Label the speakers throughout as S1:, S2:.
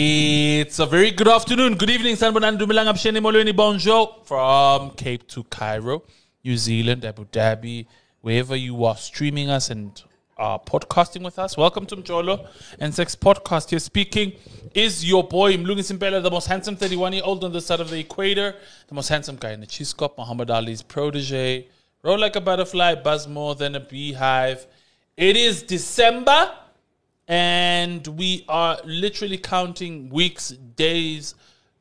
S1: It's a very good afternoon, good evening, Sanbonan Dumilang Absheni Molweni Bonjour from Cape to Cairo, New Zealand, Abu Dhabi, wherever you are streaming us and are podcasting with us. Welcome to Mjolo and Sex Podcast. Here speaking is your boy Mlungi Simpela, the most handsome 31 year old on the side of the equator, the most handsome guy in the cheese cup, Muhammad Ali's protege. Roll like a butterfly, buzz more than a beehive. It is December and we are literally counting weeks, days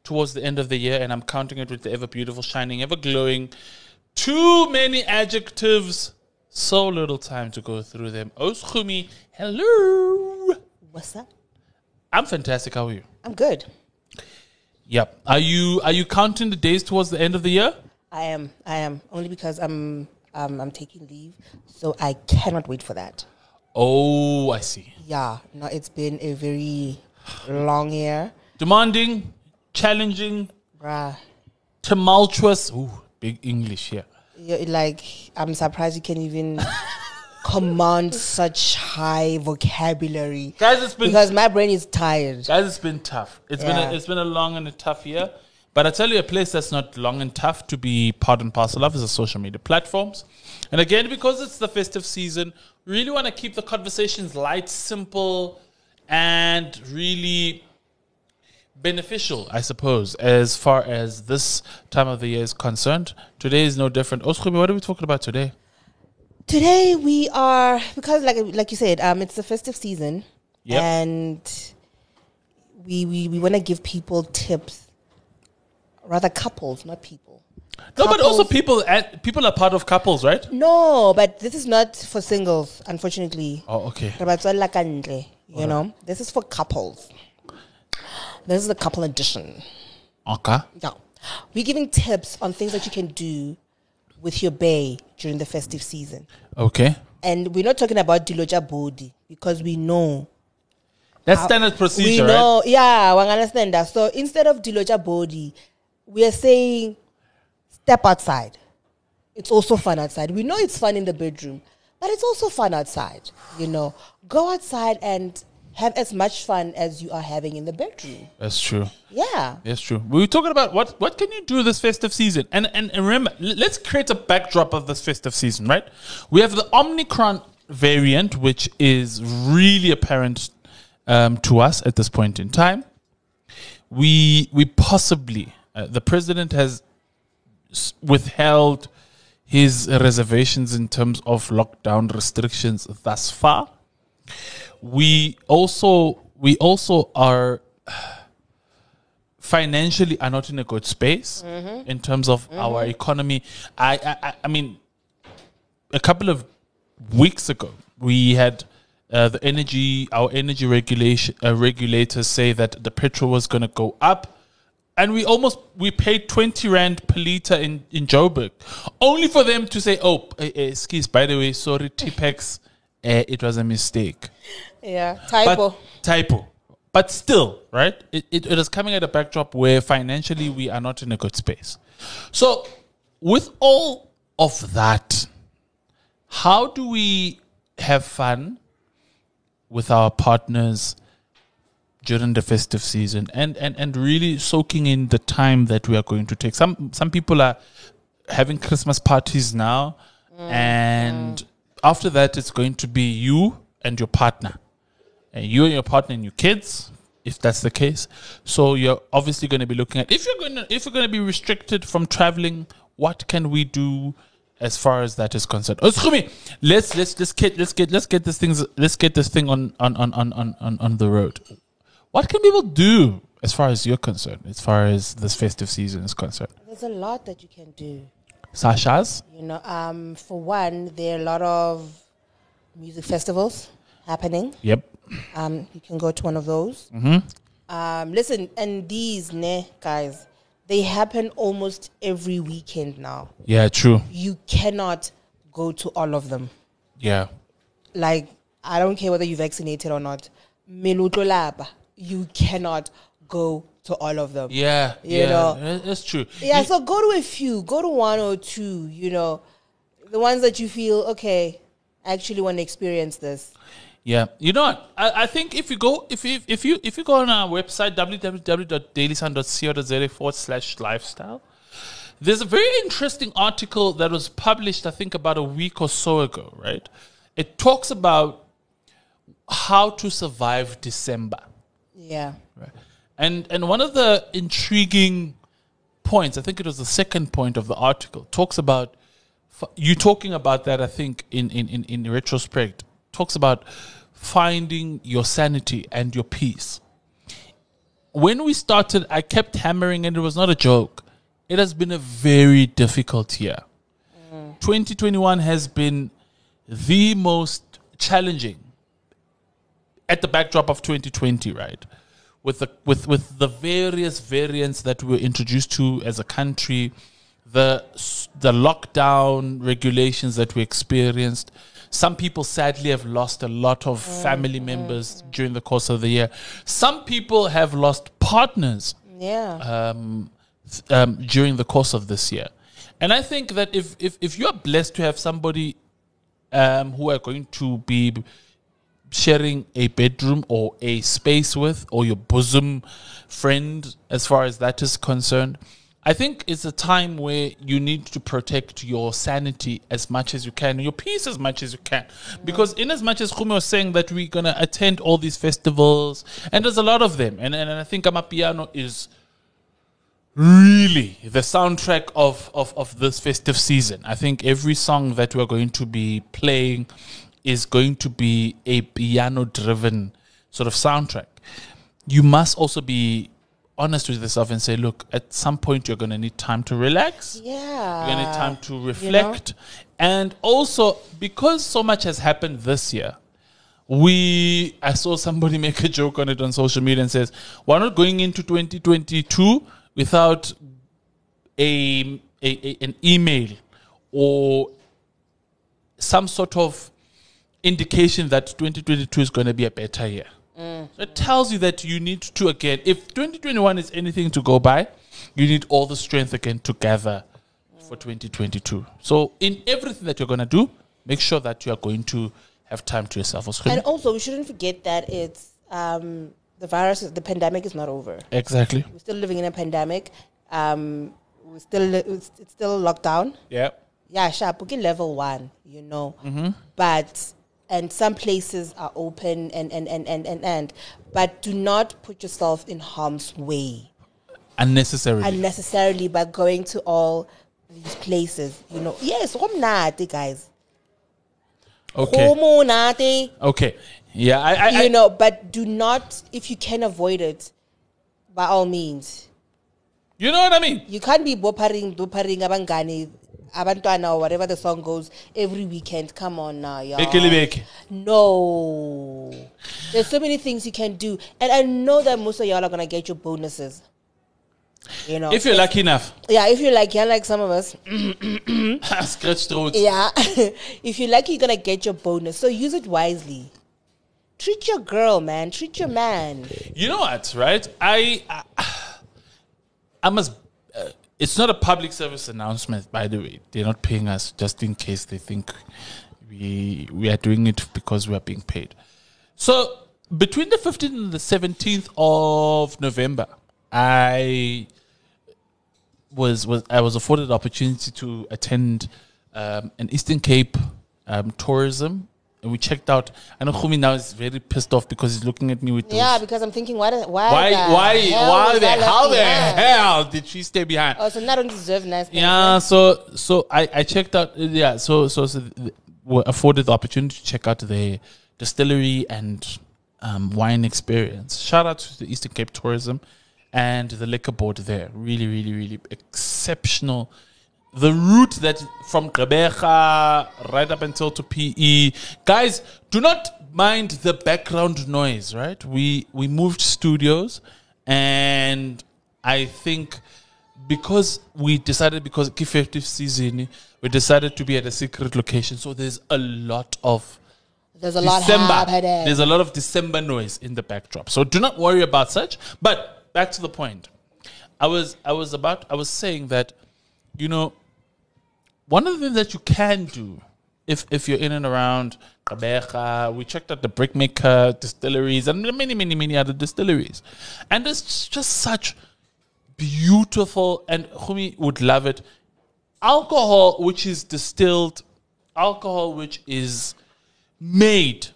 S1: towards the end of the year, and I'm counting it with the ever beautiful, shining, ever glowing. Too many adjectives, so little time to go through them. Oskumi, hello.
S2: What's up?
S1: I'm fantastic. How are you?
S2: I'm good.
S1: Yep. Are you are you counting the days towards the end of the year?
S2: I am. I am only because I'm um, I'm taking leave, so I cannot wait for that.
S1: Oh, I see.
S2: Yeah. No, it's been a very long year,
S1: Demanding, challenging,
S2: bruh.
S1: tumultuous. Ooh, big English here.
S2: You're like I'm surprised you can even command such high vocabulary,
S1: Guys, it's been
S2: because my brain is tired.
S1: Guys, it's been tough. It's been a, it's been a long and a tough year. But I tell you, a place that's not long and tough to be part and parcel of is the social media platforms. And again, because it's the festive season, we really want to keep the conversations light, simple, and really beneficial, I suppose, as far as this time of the year is concerned. Today is no different. Oskumi, what are we talking about today?
S2: Today we are because like like you said, um, it's the festive season,
S1: Yep.
S2: and we we, we want to give people tips, rather couples, not people.
S1: No, but also people and people are part of couples, right?
S2: No, but this is not for singles, unfortunately.
S1: Oh, okay.
S2: Re batswalla ka ntle, You know, this is for couples. This is the couple edition.
S1: Okay.
S2: Yeah, we're giving tips on things that you can do with your bay during the festive season.
S1: Okay.
S2: And we're not talking about diloja body because we know
S1: That's standard procedure,
S2: we
S1: right?
S2: know, yeah, we understand that. So instead of diloja body, we are saying step outside. It's also fun outside. We know it's fun in the bedroom, but it's also fun outside. You know, go outside and have as much fun as you are having in the bedroom.
S1: That's true.
S2: Yeah.
S1: That's true. We were talking about what what can you do this festive season, and and, and remember, let's create a backdrop of this festive season, right? We have the Omicron variant, which is really apparent um, to us at this point in time. We we possibly uh, the president has withheld his reservations in terms of lockdown restrictions thus far. We also we also are financially are not in a good space in terms of our economy. I, I I- I mean, a couple of weeks ago we had. Uh, the energy, our energy regulation uh, regulators say that the petrol was going to go up, and we almost we paid twenty rand per liter in in Joburg, only for them to say, "Oh, eh, eh, excuse, by the way, sorry, Tipex, uh, it was a mistake."
S2: Yeah. Typo.
S1: But typo. But still, right? It, it, it is coming at a backdrop where financially we are not in a good space. So, with all of that, how do we have fun with our partners during the festive season and, and, and really soaking in the time that we are going to take? Some some people are having Christmas parties now, mm, and after that, it's going to be you and your partner. And you and your partner and your kids if that's the case. So you're obviously going to be looking at if you're going to if you're going to be restricted from traveling what can we do as far as that is concerned? Oh, let's let's let's get let's get let's get this things let's get this thing on on on on, on, on the road what can people do as far as you're concerned as far as this festive season is concerned
S2: There's a lot that you can do.
S1: sasha's
S2: You know, um, for one, there are a lot of music festivals happening.
S1: yep
S2: Um, you can go to one of those.
S1: Mm-hmm.
S2: Um, listen, and these, ne, guys, they happen almost every weekend now.
S1: yeah true
S2: You cannot go to all of them.
S1: yeah
S2: Like, I don't care whether you're vaccinated or not. Melutlo laba, you cannot go to all of them.
S1: yeah
S2: You
S1: yeah
S2: know.
S1: that- that's true
S2: Yeah,
S1: You-
S2: so go to a few, go to one or two, you know, the ones that you feel, okay, I actually want to experience this.
S1: Yeah, you know what? I, I think if you go if you if you if you go on our website www.dailysun.co.za forward slash lifestyle, there's a very interesting article that was published I think about a week or so ago. Right, it talks about how to survive December.
S2: Yeah.
S1: Right. And and one of the intriguing points, I think it was the second point of the article, talks about you talking about that. I think in in in, in retrospect, talks about finding your sanity and your peace. When we started, I kept hammering, and it was not a joke. It has been a very difficult year. Mm. 2021 has been the most challenging at the backdrop of 2020, right? With the with with the various variants that we were introduced to as a country, the the lockdown regulations that we experienced. Some people sadly have lost a lot of family members during the course of the year. Some people have lost partners
S2: Yeah.
S1: um, um, during the course of this year. And I think that if if, if you are blessed to have somebody um, who are going to be sharing a bedroom or a space with, or your bosom friend, as far as that is concerned, I think it's a time where you need to protect your sanity as much as you can, your peace as much as you can. Because in as much as Khumi was saying that we're gonna attend all these festivals, and there's a lot of them, and, and I think Amapiano is really the soundtrack of, of, of this festive season. I think every song that we're going to be playing is going to be a piano driven sort of soundtrack. You must also be honest with yourself and say, look, at some point you're going to need time to relax.
S2: yeah.
S1: You're going to need time to reflect. And also, because so much has happened this year, we I saw somebody make a joke on it on social media and says, We're not going into 2022 without a, a, a- an email or some sort of indication that 2022 is going to be a better year. So it tells you that you need to again, if 2021 is anything to go by, you need all the strength again to gather for 2022. So in everything that you're going to do, make sure that you are going to have time to yourself.
S2: And also, we shouldn't forget that it's um, the virus, the pandemic is not over.
S1: exactly.
S2: We're still living in a pandemic. Um, we're still it's, it's still locked down.
S1: Yeah.
S2: Yeah, sharp. Okay, level one, you know.
S1: Mm-hmm.
S2: But and some places are open and and, and, and, and and but do not put yourself in harm's way
S1: Unnecessarily.
S2: unnecessarily by going to all these places. You know. Yes, umnati guys.
S1: okay. Okay. Yeah. I. I, I
S2: you know, but do not if you can avoid it, by all means.
S1: you know what I mean?
S2: You can't be boparing, boparing abangani, abantwana or whatever the song goes every weekend. Come on now, y'all. No. There's so many things you can do. And I know that most of y'all are gonna get your bonuses. You know.
S1: If you're lucky enough,
S2: yeah, if you're like yeah, like some of us.
S1: scratch throat.
S2: Yeah. if you're lucky you're gonna get your bonus. So use it wisely. Treat your girl, man. Treat your man.
S1: You know what, right? I, I, I must. It's not a public service announcement, by the way. They're not paying us just in case they think we we are doing it because we are being paid. So between the 15th and the 17th of November, I was was I was afforded the opportunity to attend um, an Eastern Cape um, tourism. And we checked out. I know Khumi now is very pissed off because he's looking at me with those
S2: Yeah, because I'm thinking, why, why,
S1: why
S2: the
S1: why
S2: hell
S1: why
S2: was
S1: the
S2: I
S1: how the
S2: behind?
S1: hell did she stay behind?
S2: Oh, so now I don't deserve nice things.
S1: yeah, so so I I checked out yeah, so so so th- were afforded the opportunity to check out the distillery and um, wine experience. Shout out to the Eastern Cape Tourism and the liquor board there. Really really really exceptional the route that from Gqeberha right up until to PE. Guys, do not mind the background noise, right? We we moved studios and I think because we decided because Key 50th season we decided to be at a secret location. So there's a lot of
S2: There's a lot of
S1: December.
S2: happening.
S1: There's a lot of December noise in the backdrop. So do not worry about such. But back to the point. I was I was about I was saying that, you know, one of the things that you can do if if you're in and around Gqeberha, we checked out the Brickmaker distilleries and many, many, many other distilleries. And it's just such beautiful, and Khumi would love it. Alcohol which is distilled, alcohol which is made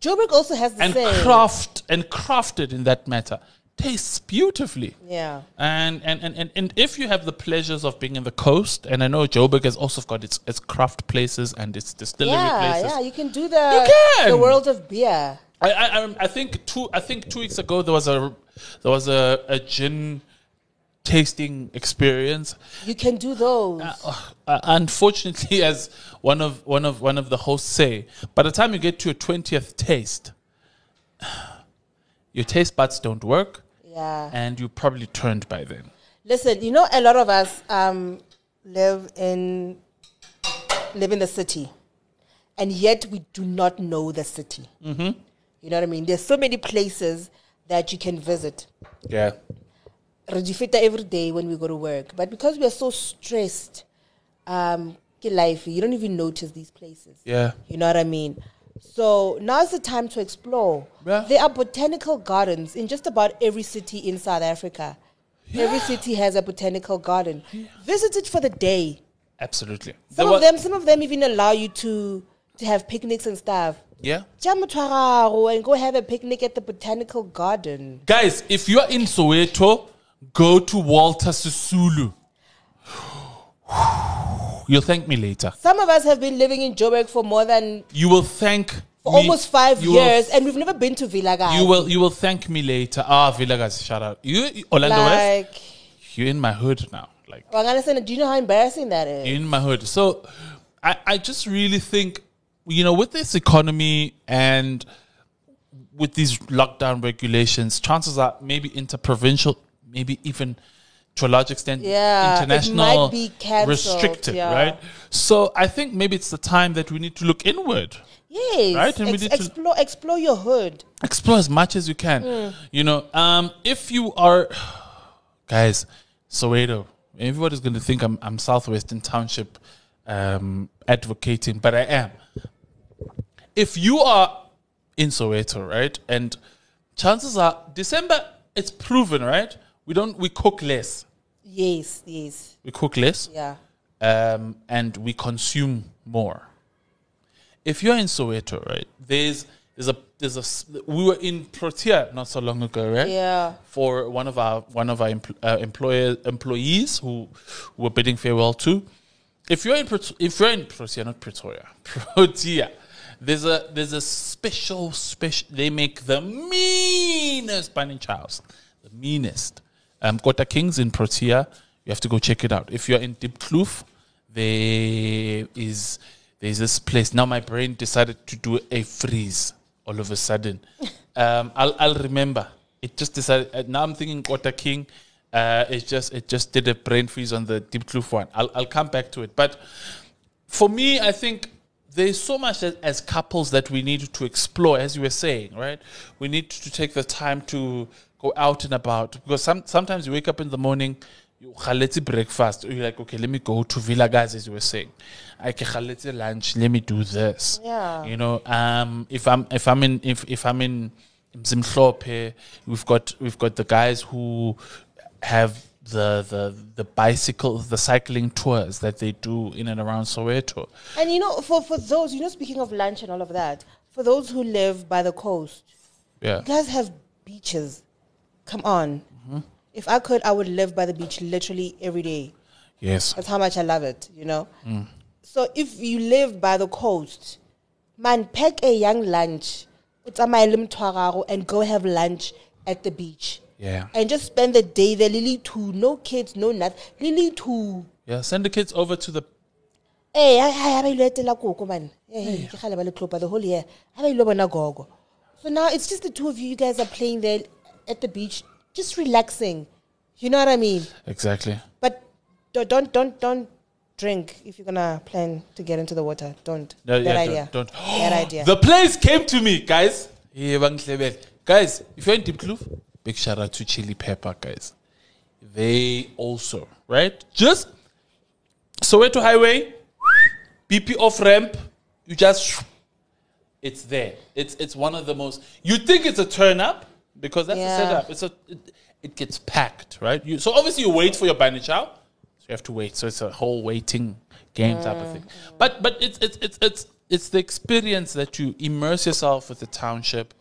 S2: Joburg also has the
S1: and
S2: same.
S1: craft and crafted in that matter tastes beautifully.
S2: yeah.
S1: And, and, and, and, and if you have the pleasures of being in the coast, and I know Joburg has also got its, its craft places and its distillery
S2: Yeah,
S1: places.
S2: yeah, you can do the
S1: You can.
S2: the world of beer.
S1: I, I, I- think two I think two weeks ago there was a there was a, a gin tasting experience.
S2: You can do those.
S1: Uh, unfortunately, as one of one of one of the hosts say, by the time you get to your twentieth taste, your taste buds don't work,
S2: yeah.
S1: and you probably turned by then.
S2: Listen, you know, a lot of us um, live in live in the city, and yet we do not know the city. Mm-hmm. You know what I mean? There's so many places that you can visit.
S1: Yeah.
S2: Rejifita every day when we go to work, but because we are so stressed, um, life, you don't even notice these places.
S1: Yeah.
S2: You know what I mean? So now's the time to explore.
S1: Yeah.
S2: There are botanical gardens in just about every city in South Africa. Every city has a botanical garden. Visit it for the day.
S1: Absolutely.
S2: Some of them, some of them even allow you to to have picnics and stuff.
S1: Yeah.
S2: And go have a picnic at the botanical garden.
S1: Guys, if you're in Soweto, go to Walter Sisulu. You'll thank me later.
S2: Some of us have been living in Joburg for more than
S1: You will thank
S2: for
S1: me-
S2: almost five
S1: you will-
S2: years, and we've never been to Villa
S1: you will you will thank me later. Ah, Vilakazi, shout out. You you- Orlando West,
S2: like.
S1: you're in my hood now. Like
S2: Wanganasana, Do you know how embarrassing that is?
S1: in my hood. So I, I just really think, you know, with this economy and with these lockdown regulations, chances are maybe interprovincial, maybe even to a large extent
S2: Yeah, it
S1: international
S2: might be cancelled,
S1: restricted,
S2: yeah.
S1: right? So I think maybe it's the time that we need to look inward.
S2: Yes,
S1: Right, and we
S2: Ex-
S1: need to-
S2: explore explore your hood.
S1: explore as much as you can.
S2: Hmm.
S1: You know, um, if you are, guys, Soweto, everybody's going to think I'm, I'm Southwestern Township um, advocating, but I am. If you are in Soweto, right, and chances are December, it's proven, right? We don't, we cook less.
S2: Yes, yes,
S1: We cook less
S2: yeah.
S1: um, and we consume more. If you're in Soweto, right, there's there's a there's a we were in Protea not so long ago, right?
S2: Yeah.
S1: For one of our one of our empl- uh, employer employees who who were bidding farewell to. If you're in if you're in Protea, not Pretoria, Protea, there's a there's a special special. They make the meanest bunny chows, the meanest. Um, Kota Kings in Protea. You have to go check it out. If you're in Diepkloof, there is there's this place. Now my brain decided to do a freeze all of a sudden. Um, I'll I'll remember. It just decided. Uh, now I'm thinking Kota King. Uh, it just it just did a brain freeze on the Diepkloof one. I'll I'll come back to it. But for me, I think there's so much as, as couples that we need to explore, as you were saying, right? We need to take the time to go out and about because some, sometimes you wake up in the morning, you khaletse breakfast, or you're like, okay, let me go to Vilakazi, as you were saying. I can khaletse lunch, let me do this.
S2: Yeah.
S1: You know, um, if I'm if I'm in if if I'm in Mzimhlope, we've got we've got the guys who have the the the bicycle the cycling tours that they do in and around Soweto.
S2: And you know, for for those, you know, speaking of lunch and all of that, for those who live by the coast,
S1: Yeah.
S2: you guys have beaches. Come on.
S1: Mm-hmm.
S2: If I could, I would live by the beach literally every day.
S1: Yes.
S2: That's how much I love it, you know?
S1: Mm.
S2: So if you live by the coast, man, pack a young lunch, utsamaye le mthwararo, and go have lunch at the beach.
S1: Yeah.
S2: And just spend the day there, Lily too. No kids, no nothing. Lily too.
S1: Yeah. Send the kids over to the
S2: Hey, I I ba ilo etela koko man. Hey, ke kgale ba le clopa the whole year. Ha ba ilo bona gogo. So now it's just the two of you. You guys are playing there at the beach, just relaxing. You know what I mean?
S1: exactly.
S2: But don't don't don't, drink if you're gonna plan to get into the water. Don't.
S1: No,
S2: Bad
S1: yeah,
S2: idea.
S1: Don't. don't.
S2: Bad idea.
S1: The place came to me, guys. Yeah, Bang Klebel. Guys, if you're in Diepkloof, big shout out to Chili Pepper, guys. They also, right? Just Soweto Highway, BP off ramp, you just it's there. It's it's one of the most. You think it's a turn up because that's
S2: Yeah.
S1: the setup. It's a it, it gets packed, right? You so obviously you wait for your bunny chow, so you have to wait. So it's a whole waiting game type of thing. Mm. But but it's it's it's it's it's the experience that you immerse yourself with the township,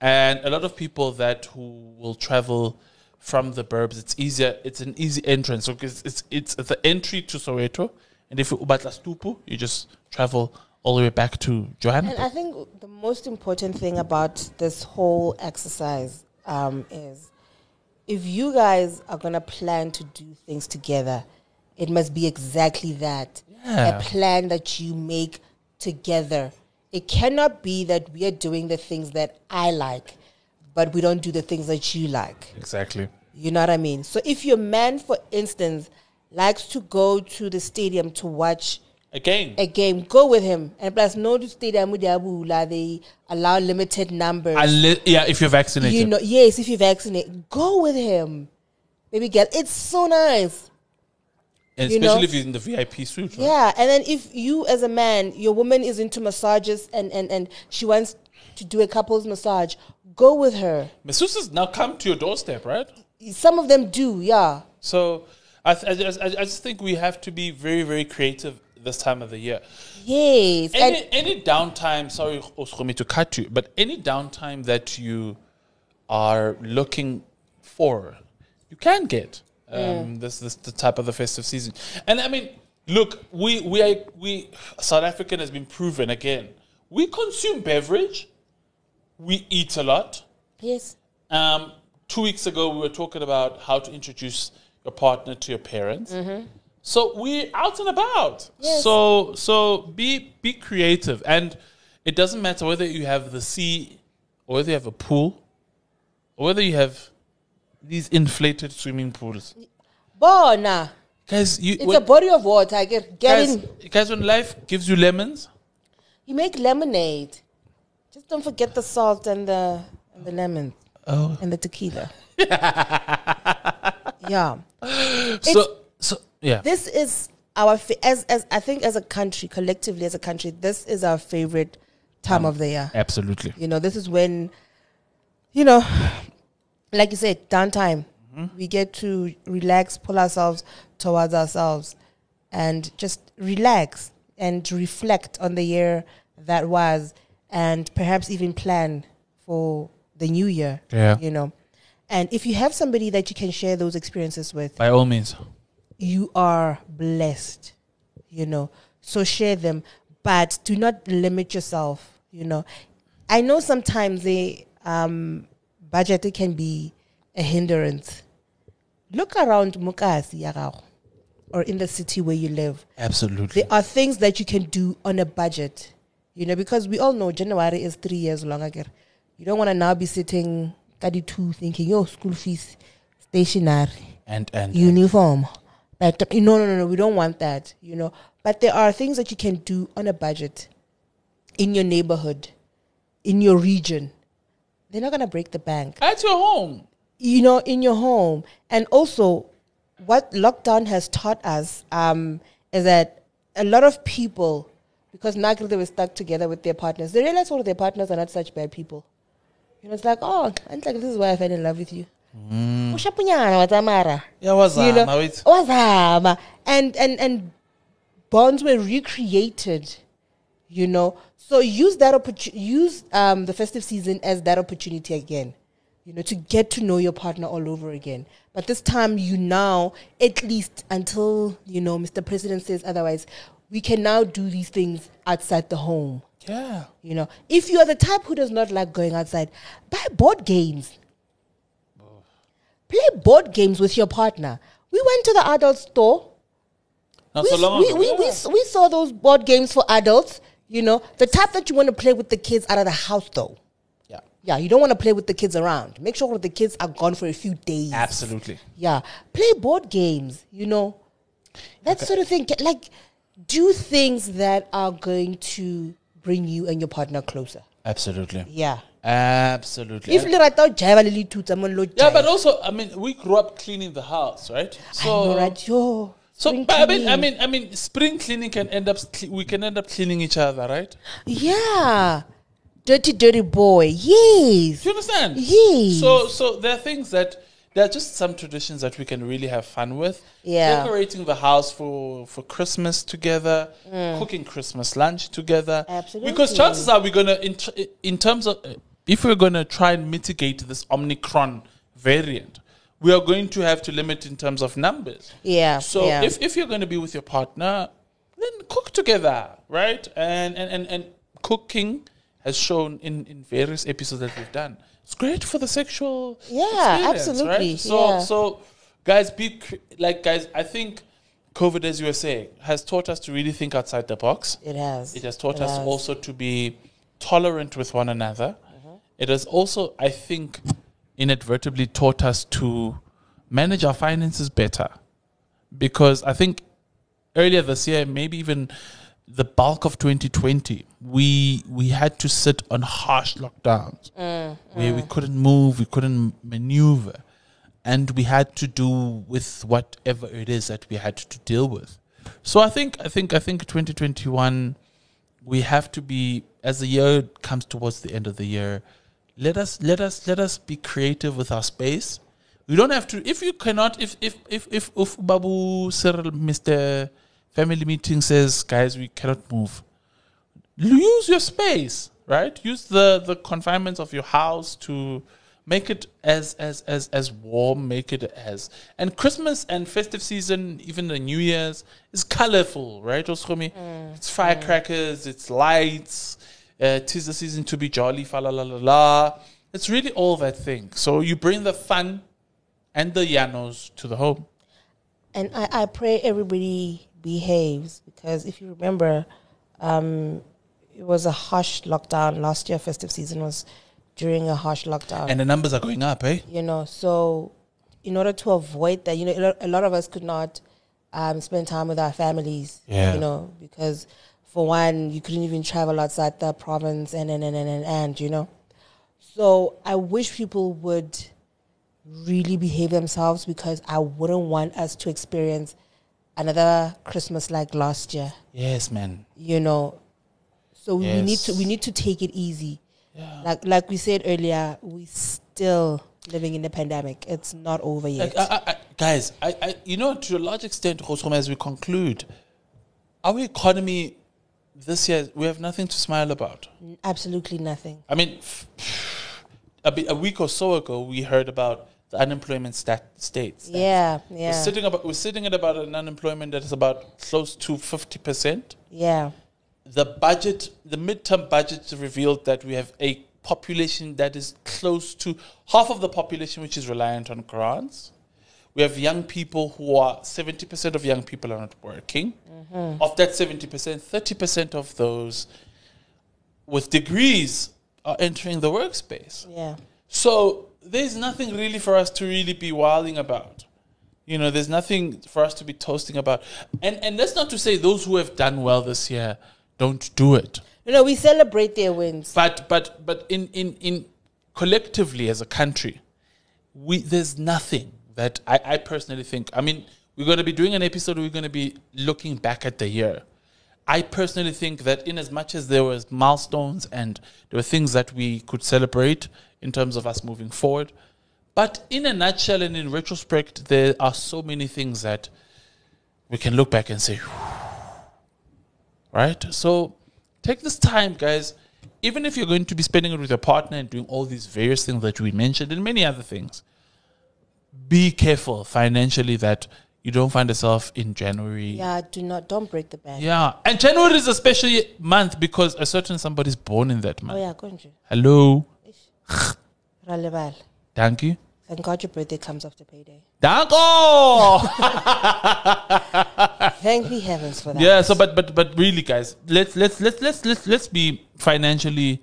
S1: and a lot of people that who will travel from the burbs. It's easier. It's an easy entrance. So it's it's it's the entry to Soweto, and if you ubatla stupu, you just travel all the way back to
S2: Johanna.
S1: And
S2: I think the most important thing about this whole exercise um, is if you guys are going to plan to do things together, it must be exactly that
S1: Yeah.
S2: a plan that you make together. It cannot be that we are doing the things that I like, but we don't do the things that you like.
S1: Exactly.
S2: You know what I mean? So if your man, for instance, likes to go to the stadium to watch
S1: Again,
S2: a game, go with him. And plus, no to stadium they allow limited numbers.
S1: Unle- yeah, if you're vaccinated.
S2: you know, yes, if you're vaccinated, go with him. Baby girl, it's so nice.
S1: and
S2: you
S1: especially
S2: know-
S1: if you're in the VIP suite. Right?
S2: Yeah, and then if you, as a man, your woman is into massages and and and she wants to do a couples massage, go with her.
S1: Masseuses now come to your doorstep, right?
S2: Some of them do, yeah.
S1: So I, th- I, just, I I just think we have to be very, very creative this time of the year.
S2: Yes,
S1: Any, any downtime, sorry, Oskhomi, to cut you, but any downtime that you are looking for, you can get. Um, This this the type of the festive season, and I mean, look, we we are we South African has been proven again. We consume beverage, we eat a lot.
S2: yes,
S1: Um, two weeks ago, we were talking about how to introduce your partner to your parents. So we're out and about.
S2: Yes.
S1: So so be be creative, and it doesn't matter whether you have the sea, or whether you have a pool, or whether you have these inflated swimming pools.
S2: bona.
S1: Guys, you
S2: It's
S1: when,
S2: a body of water. Get get
S1: guys,
S2: in.
S1: guys, when life gives you lemons,
S2: You make lemonade. Just don't forget the salt and the and the lemon
S1: oh,
S2: and the tequila. yeah.
S1: so so yeah,
S2: This is our fa- as as I think as a country collectively as a country this is our favorite time of the year.
S1: absolutely.
S2: You know, this is when you know like you said downtime. Mm-hmm. We get to relax, pull ourselves towards ourselves and just relax and reflect on the year that was and perhaps even plan for the new year.
S1: Yeah.
S2: You know. And if you have somebody that you can share those experiences with,
S1: By all means.
S2: You are blessed, you know. So share them, but do not limit yourself, you know. I know sometimes the um, budget can be a hindrance. Look around Mukasi ya or in the city where you live.
S1: Absolutely.
S2: There are things that you can do on a budget, you know, because we all know January is three years long again. You don't want to now be sitting 32 thinking, yo, school fees, stationary
S1: And and
S2: uniform. No, no, no, no. We don't want that. You know. But there are things that you can do on a budget, in your neighborhood, in your region. They're not gonna break the bank.
S1: at your home.
S2: You know, in your home, and also, what lockdown has taught us um, is that a lot of people, because now they were stuck together with their partners, they realize all of their partners are not such bad people. You know, it's like, oh, and like this is why I fell in love with you. Ushapunyana wa tsamara
S1: Yeah, what's
S2: you know,
S1: that? Wait.
S2: wazama. and and and bonds were recreated you know so use that opportunity use um the festive season as that opportunity again you know to get to know your partner all over again but this time you now at least until you know mr president says otherwise we can now do these things outside the home
S1: Yeah.
S2: you know if you are the type who does not like going outside buy board games play board games with your partner. We went to the adult store.
S1: Not
S2: we,
S1: so long
S2: we,
S1: ago.
S2: we, we, we saw those board games for adults you know. The type that you want to play with the kids out of the house though.
S1: Yeah.
S2: yeah you don't want to play with the kids around. Make sure the kids are gone for a few days.
S1: Absolutely.
S2: yeah. Play board games you know. That sort of thing. Like do things that are going to bring you and your partner closer.
S1: Absolutely.
S2: yeah
S1: Absolutely.
S2: if le rata ho jive le le ithuta mo lo
S1: yeah, but also, I mean, we grew up cleaning the house, right?
S2: I know,
S1: So,
S2: right? Yo,
S1: So but I mean, I mean, I mean, spring cleaning can end up. We can end up cleaning each other, right?
S2: Yeah. Dirty, dirty boy. Yes.
S1: Do you understand?
S2: Yes.
S1: So, so there are things that there are just some traditions that we can really have fun with.
S2: Yeah.
S1: Decorating the house for for Christmas together, cooking Christmas lunch together.
S2: Mm. Absolutely.
S1: Because chances are we're gonna in, in terms of if we're gonna try and mitigate this Omicron variant, we are going to have to limit in terms of numbers.
S2: Yeah.
S1: So
S2: yeah.
S1: if, if you're going to be with your partner, then cook together, right? And and, and, and cooking has shown in, in various episodes that we've done. It's great for the sexual
S2: Yeah, absolutely,
S1: Right? So
S2: yeah.
S1: so guys be like guys, I think COVID as you were saying has taught us to really think outside the box.
S2: it has.
S1: It has taught
S2: It
S1: us
S2: has.
S1: also to be tolerant with one another. It has also, I think, inadvertently taught us to manage our finances better. Because I think earlier this year, maybe even the bulk of 2020, we we had to sit on harsh lockdowns mm, mm. where we couldn't move, we couldn't maneuver, and we had to do with whatever it is that we had to deal with. So I think I think I think 2021 we have to be as the year comes towards the end of the year let us let us let us be creative with our space. We don't have to if you cannot if if if if, if babu Cyril, mr family meeting says guys we cannot move use your space right? Use the the confinements of your house to make it as as as as warm make it as and christmas and festive season even the new year's is colorful right Osromi? Mm, it's firecrackers mm. it's lights uh, tis the season to be jolly fa la la la la it's really all that thing so you bring the fun and the yanos to the home
S2: And I, I pray everybody behaves because if you remember, um, it was a harsh lockdown. Last year, festive season was during a harsh lockdown.
S1: and the numbers are going up eh
S2: you know, so in order to avoid that, you know, a lot- a lot of us could not um, spend time with our families,
S1: Yeah.
S2: you know, because for one, you couldn't even travel outside the province and, and, and, and, and, and, you know. So I wish people would really behave themselves because I wouldn't want us to experience another Christmas like last year,
S1: yes man
S2: you know. So we need to we need to take it easy.
S1: yeah
S2: Like like we said earlier, we still living in the pandemic. It's not over yet.
S1: I, I, I, guys, I, I, you know, to a large extent, as we conclude, our economy this year, we have nothing to smile about.
S2: Absolutely nothing.
S1: I mean, a, bit, a week or so ago, we heard about the unemployment stat, states.
S2: Yeah,
S1: We're
S2: yeah,
S1: sitting, about, we're sitting at about an unemployment that is about close to 50%.
S2: yeah,
S1: The budget, the midterm budget revealed that we have a population that is close to half of the population which is reliant on grants. We have young people who are 70% of young people are not working. Mm-hmm. Of that 70%, 30% of those with degrees are entering the workspace.
S2: yeah.
S1: So there's nothing really for us to really be wilding about. You know, there's nothing for us to be toasting about. And and that's not to say those who have done well this year don't do it.
S2: You know, we celebrate their wins.
S1: But but but in in in collectively as a country, we there's nothing that I, I personally think. I mean, we're going to be doing an episode. We're going to be looking back at the year. I personally think that in as much as there was milestones and there were things that we could celebrate in terms of us moving forward, but in a nutshell and in retrospect, there are so many things that we can look back and say, right? So take this time, guys. Even if you're going to be spending it with your partner and doing all these various things that we mentioned and many other things, be careful financially that you don't find yourself in January.
S2: Yeah, do not don't break the bank.
S1: Yeah. And January is a special month because a certain somebody's born in that month.
S2: Oh yeah, couldn't?
S1: Hello.
S2: Ralebal.
S1: Thank you.
S2: Thank God your birthday comes after payday.
S1: Danko!
S2: Thank the heavens for that.
S1: Yeah, so but but but really guys, let's let's let's let's let's let's be financially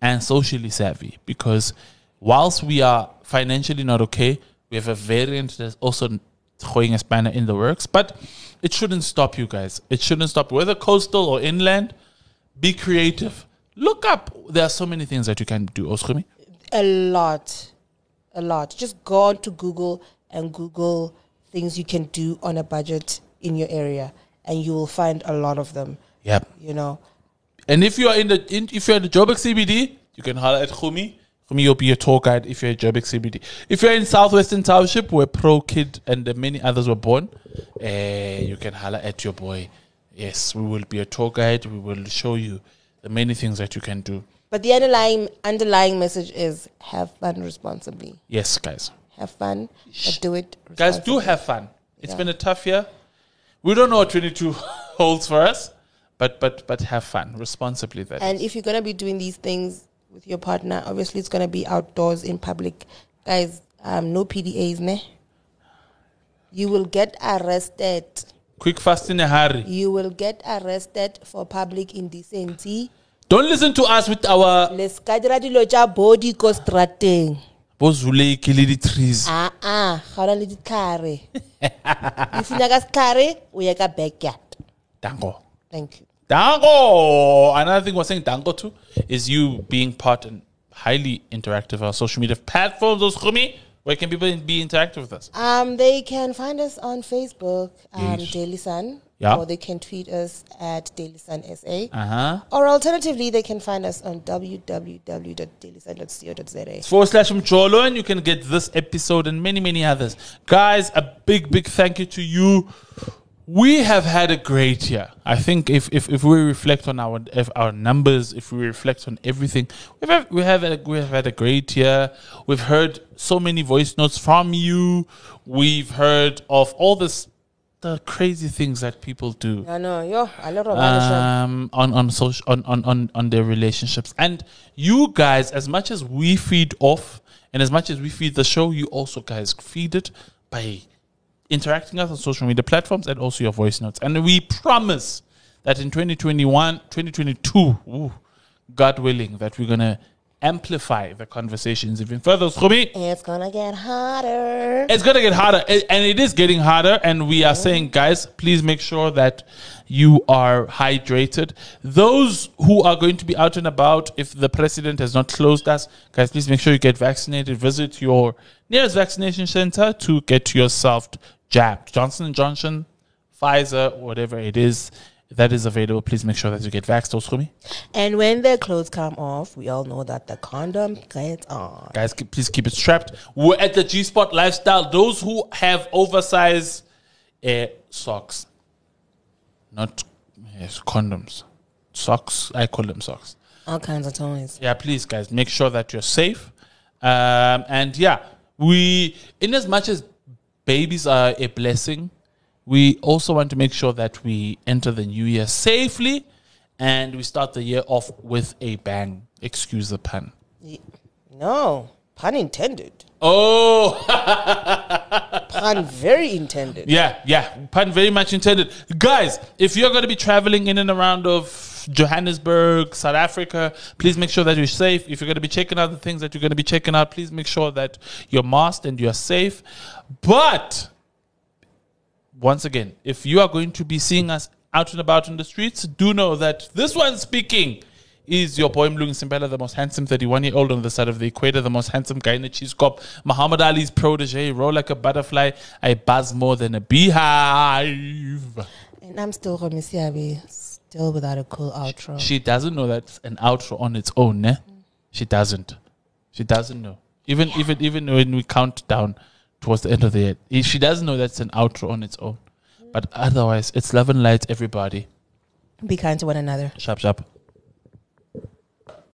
S1: and socially savvy because whilst we are financially not okay, we have a variant that's also throwing a spanner in the works. But it shouldn't stop you guys. It shouldn't stop whether coastal or inland. Be creative. Look up. There are so many things that you can do. Oh, Osrumi.
S2: A lot. A lot. Just go on to Google and Google things you can do on a budget in your area, and you will find a lot of them.
S1: Yep.
S2: You know,
S1: And if you are in the in, if you're in the Joburg CBD, you can holler at Khumi. Khumi will be a tour guide if you're a Joburg CBD. If you're in Southwestern Township, where Pro Kid and many others were born, uh, you can holler at your boy. Yes, we will be a tour guide. We will show you the many things that you can do.
S2: but the underlying underlying message is have fun responsibly.
S1: Yes, guys.
S2: Have fun, but do it.
S1: Guys, do have fun. It's
S2: Yeah.
S1: been a tough year. We don't know what 22 holds for us, but but but have fun responsibly. That
S2: And
S1: is.
S2: if you're gonna be doing these things with your partner, obviously it's gonna be outdoors in public. Guys, um, no PDAs, ne? You will get arrested.
S1: quick, fast, in a hurry.
S2: You will get arrested for public indecency.
S1: Don't listen to us with our
S2: Le ska dira dilo tša body ko strateng.
S1: bozuleki le di-trees.
S2: Ah ah, ga ona le ditlhare. If o nyaka setlhare, o ye ka backyard.
S1: Dango.
S2: Thank you.
S1: Dango. Another thing we're saying Dango too is you being part and highly interactive on social media platforms. Those Khumi, where can people be interactive with us?
S2: Um, they can find us on Facebook, um,
S1: Yes.
S2: Daily Sun,
S1: Yeah.
S2: or they can tweet us at Daily Sun SA.
S1: Uh huh.
S2: Or alternatively, they can find us on www.dailysun.co.za.
S1: forward slash Mjolo, and you can get this episode and many, many others. Guys, a big, big thank you to you. We have had a great year. I think if, if, if we reflect on our if our numbers, if we reflect on everything, we've had, we have a, we have had a great year. We've heard so many voice notes from you. We've heard of all this the crazy things that people do
S2: I know, yo, I love
S1: um, on on social on, on on on their relationships. And you guys, as much as we feed off, and as much as we feed the show, you also guys feed it by interacting with us on social media platforms and also your voice notes. And we promise that in 2021, 2022, ooh, God willing, that we're gonna amplify the conversations even further.
S2: It's gonna get hotter.
S1: it's gonna get harder and it is getting harder and we are saying guys please make sure that you are hydrated those who are going to be out and about if the president has not closed us guys please make sure you get vaccinated visit your nearest vaccination center to get yourself jabbed johnson and johnson pfizer whatever it is that is available please make sure that you get vaxxed me
S2: And when the clothes come off, we all know that the condom gets on.
S1: Guys, keep, please keep it strapped. We're at the G Spot Lifestyle. Those who have oversized uh, socks, not yes, condoms, socks. I call them socks.
S2: All kinds of toys.
S1: Yeah, please, guys, make sure that you're safe. Um, and yeah, we, in as much as babies are a blessing, we also want to make sure that we enter the new year safely and we start the year off with a bang. Excuse the pun.
S2: Ye- No, pun intended.
S1: Oh,
S2: Pun very intended.
S1: yeah, yeah. Pun very much intended. Guys, if you're going to be traveling in and around of Johannesburg, South Africa, please make sure that you're safe. If you're going to be checking out the things that you're going to be checking out, please make sure that you're masked and you're safe. But once again, if you are going to be seeing us out and about in the streets, do know that this one speaking is your boy Mlung Simbela, the most handsome 31 year old on the side of the equator, the most handsome guy in the cheese cop, Muhammad Ali's protege, roll like a butterfly, I buzz more than a beehive.
S2: And I'm still Romisiabi, still without a cool outro.
S1: She doesn't know that's an outro on its own, ne? She doesn't. She doesn't know. Even even even when we count down towards the end of the year, she doesn't know that's an outro on its own. But otherwise, it's love and light, everybody.
S2: Be kind to one another.
S1: Sharp, sharp.